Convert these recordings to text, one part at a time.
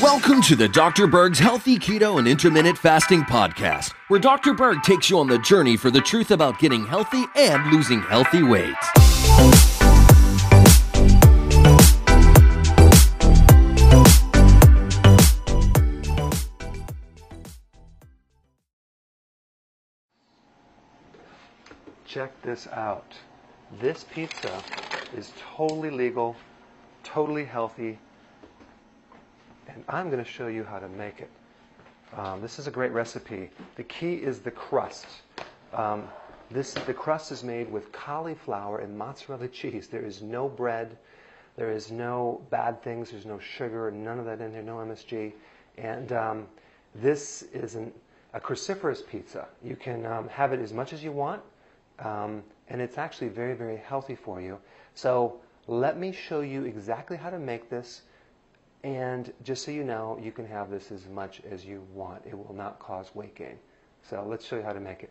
Welcome to the Dr. Berg's Healthy Keto and Intermittent Fasting Podcast, where Dr. Berg takes you on the journey for the truth about getting healthy and losing healthy weight. Check this out. This pizza is totally legal, totally healthy, and I'm going to show you how to make it. Um, this is a great recipe. The key is the crust. Um, this, the crust is made with cauliflower and mozzarella cheese. There is no bread. There is no bad things. There's no sugar. None of that in there. No MSG. And um, this is an, a cruciferous pizza. You can um, have it as much as you want. Um, and it's actually very, very healthy for you. So let me show you exactly how to make this. And just so you know, you can have this as much as you want. It will not cause weight gain. So let's show you how to make it.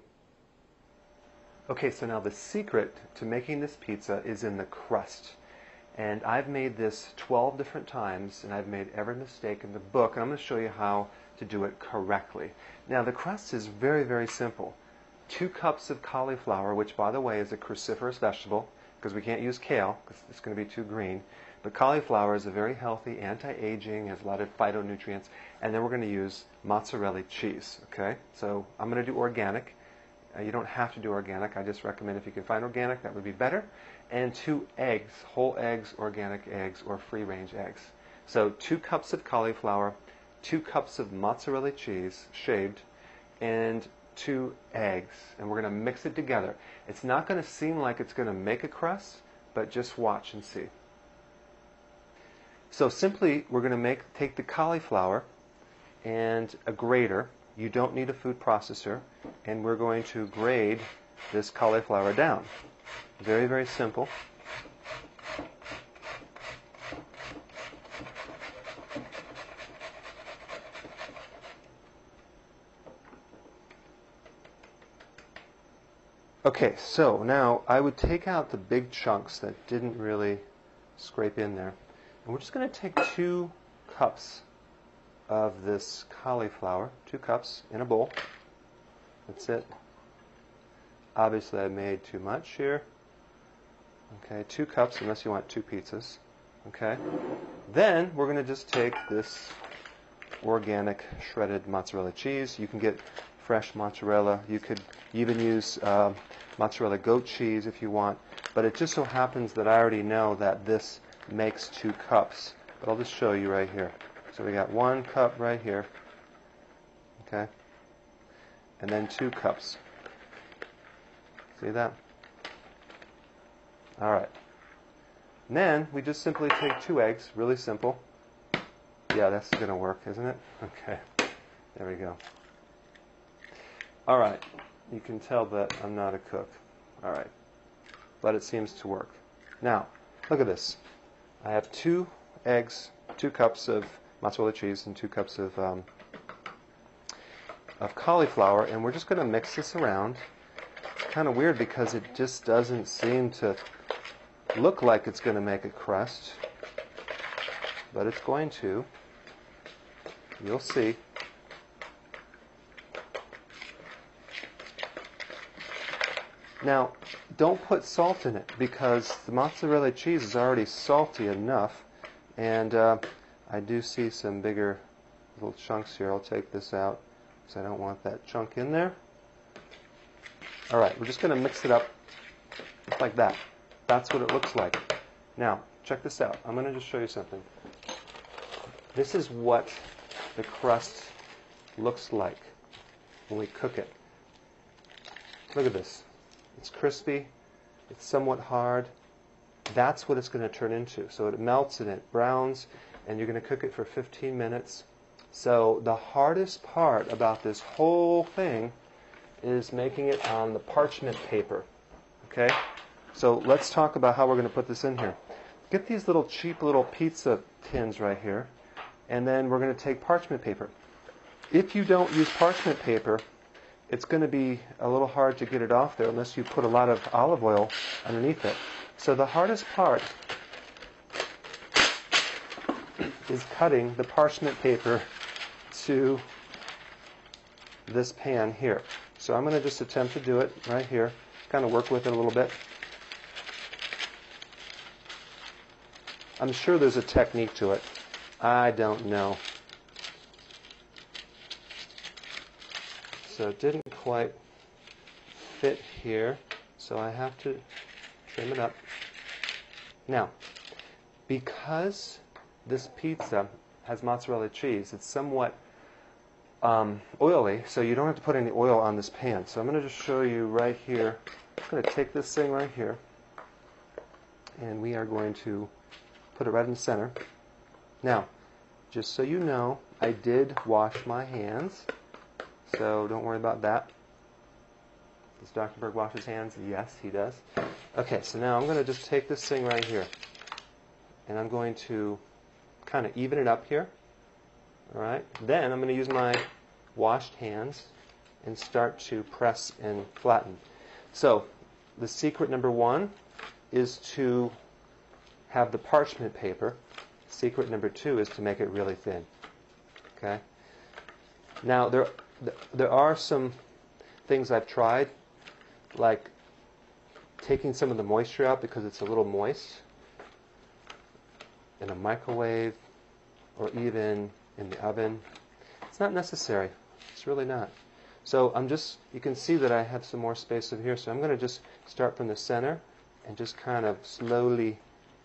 Okay, so now the secret to making this pizza is in the crust. And I've made this 12 different times, and I've made every mistake in the book, and I'm going to show you how to do it correctly. Now, the crust is very, very simple. Two cups of cauliflower, which, by the way, is a cruciferous vegetable, because we can't use kale, because it's going to be too green. But cauliflower is a very healthy, anti-aging, has a lot of phytonutrients, and then we're going to use mozzarella cheese. Okay, so I'm going to do organic. Uh, you don't have to do organic. I just recommend if you can find organic, that would be better. And two eggs, whole eggs, organic eggs, or free-range eggs. So two cups of cauliflower, two cups of mozzarella cheese, shaved, and two eggs. And we're going to mix it together. It's not going to seem like it's going to make a crust, but just watch and see. So simply, we're going to make take the cauliflower and a grater. You don't need a food processor, and we're going to grade this cauliflower down. Very, very simple. Okay, so now I would take out the big chunks that didn't really scrape in there. And we're just going to take two cups of this cauliflower, two cups in a bowl. That's it. Obviously, I made too much here. Okay, two cups, unless you want two pizzas. Okay. Then we're going to just take this organic shredded mozzarella cheese. You can get fresh mozzarella. You could even use uh, mozzarella goat cheese if you want. But it just so happens that I already know that this makes two cups. But I'll just show you right here. So we got one cup right here. Okay? And then two cups. See that? All right. And then we just simply take two eggs, really simple. Yeah, that's going to work, isn't it? Okay. There we go. All right. You can tell that I'm not a cook. All right. But it seems to work. Now, look at this. I have two eggs, two cups of mozzarella cheese, and two cups of um, of cauliflower, and we're just going to mix this around. It's kind of weird because it just doesn't seem to look like it's going to make a crust, but it's going to. You'll see. Now, don't put salt in it because the mozzarella cheese is already salty enough. And uh, I do see some bigger little chunks here. I'll take this out because I don't want that chunk in there. All right, we're just going to mix it up like that. That's what it looks like. Now, check this out. I'm going to just show you something. This is what the crust looks like when we cook it. Look at this. It's crispy. It's somewhat hard. That's what it's going to turn into. So it melts and it browns, and you're going to cook it for 15 minutes. So the hardest part about this whole thing is making it on the parchment paper. Okay? So let's talk about how we're going to put this in here. Get these little cheap little pizza tins right here, and then we're going to take parchment paper. If you don't use parchment paper, it's going to be a little hard to get it off there unless you put a lot of olive oil underneath it. So the hardest part is cutting the parchment paper to this pan here. So I'm going to just attempt to do it right here, kind of work with it a little bit. I'm sure there's a technique to it. I don't know. So it didn't quite fit here, so I have to trim it up. Now, because this pizza has mozzarella cheese, it's somewhat um, oily, so you don't have to put any oil on this pan. So I'm going to just show you right here. I'm going to take this thing right here, and we are going to put it right in the center. Now, just so you know, I did wash my hands, so don't worry about that. Does Dr. Berg wash his hands? Yes, he does. Okay, so now I'm going to just take this thing right here, and I'm going to kind of even it up here. All right. Then I'm going to use my washed hands and start to press and flatten. So the secret number one is to have the parchment paper. Secret number two is to make it really thin. Okay. Now there there are some things I've tried, like taking some of the moisture out because it's a little moist in a microwave or even in the oven. It's not necessary. It's really not. So I'm just, you can see that I have some more space over here. So I'm going to just start from the center and just kind of slowly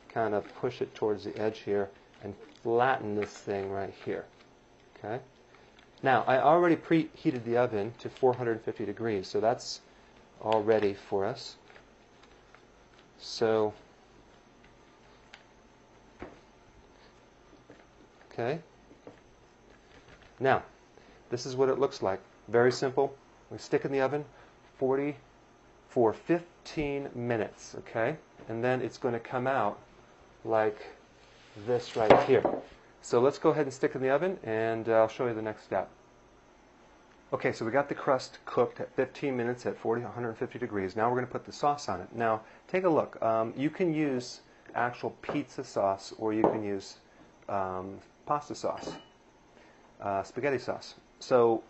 kind of push it towards the edge here and flatten this thing right here. Okay? Now, I already preheated the oven to 450 degrees, so that's all ready for us. So, okay. Now, this is what it looks like. Very simple. We stick in the oven 40 for 15 minutes, okay? And then it's going to come out like this right here. So let's go ahead and stick in the oven and uh, I'll show you the next step. Okay, so we got the crust cooked at 15 minutes at 40, 150 degrees. Now we're going to put the sauce on it. Now, take a look. Um, you can use actual pizza sauce or you can use um, pasta sauce uh, spaghetti sauce. So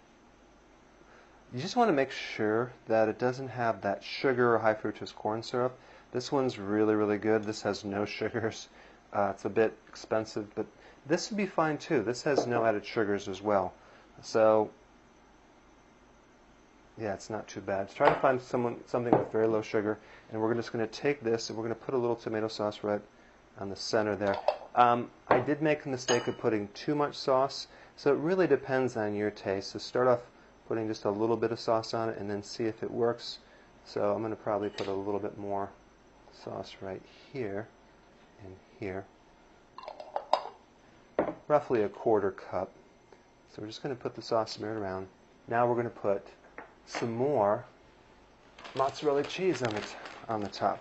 you just want to make sure that it doesn't have that sugar or high fructose corn syrup. This one's really, really good. This has no sugars. Uh, it's a bit expensive, but this would be fine too. This has no added sugars as well. So, yeah, it's not too bad. Try to find someone, something with very low sugar, and we're just going to take this and we're going to put a little tomato sauce right on the center there. Um, I did make the mistake of putting too much sauce. So it really depends on your taste. So start off putting just a little bit of sauce on it and then see if it works. So I'm going to probably put a little bit more sauce right here and here. Roughly a quarter cup. So we're just going to put the sauce smeared around. Now we're going to put some more mozzarella cheese on the, on the top.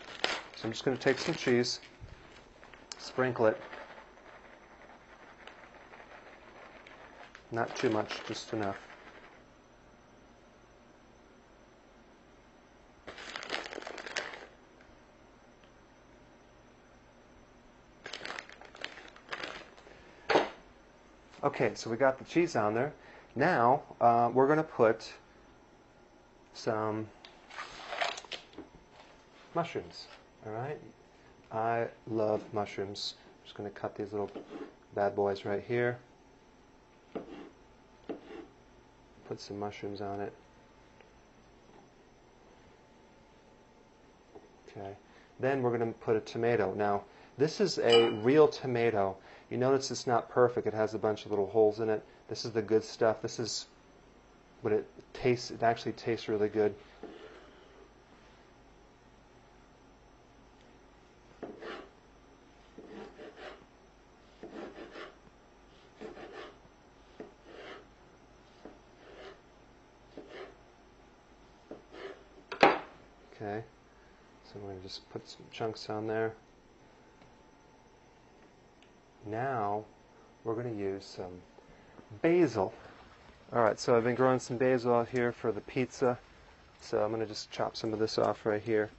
So I'm just going to take some cheese, sprinkle it Not too much, just enough. Okay, so we got the cheese on there. Now uh, we're going to put some mushrooms. All right, I love mushrooms. I'm just going to cut these little bad boys right here. Put some mushrooms on it. Okay. Then we're going to put a tomato. Now, this is a real tomato. You notice it's not perfect. It has a bunch of little holes in it. This is the good stuff. This is what it tastes. It actually tastes really good. Okay, so I'm going to just put some chunks on there. Now we're going to use some basil. Alright, so I've been growing some basil out here for the pizza. So I'm going to just chop some of this off right here.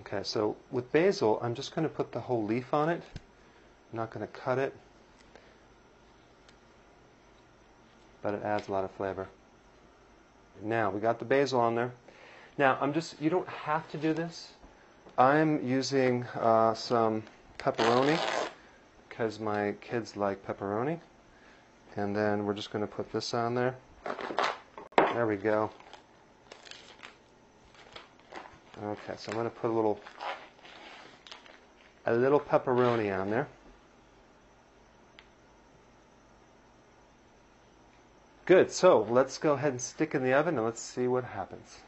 Okay, so with basil, I'm just going to put the whole leaf on it. I'm not going to cut it, but it adds a lot of flavor. Now, we got the basil on there. Now, I'm just, you don't have to do this. I'm using uh, some pepperoni because my kids like pepperoni. And then we're just going to put this on there. There we go. Okay, so I'm going to put a little a little pepperoni on there. Good, so let's go ahead and stick in the oven and let's see what happens.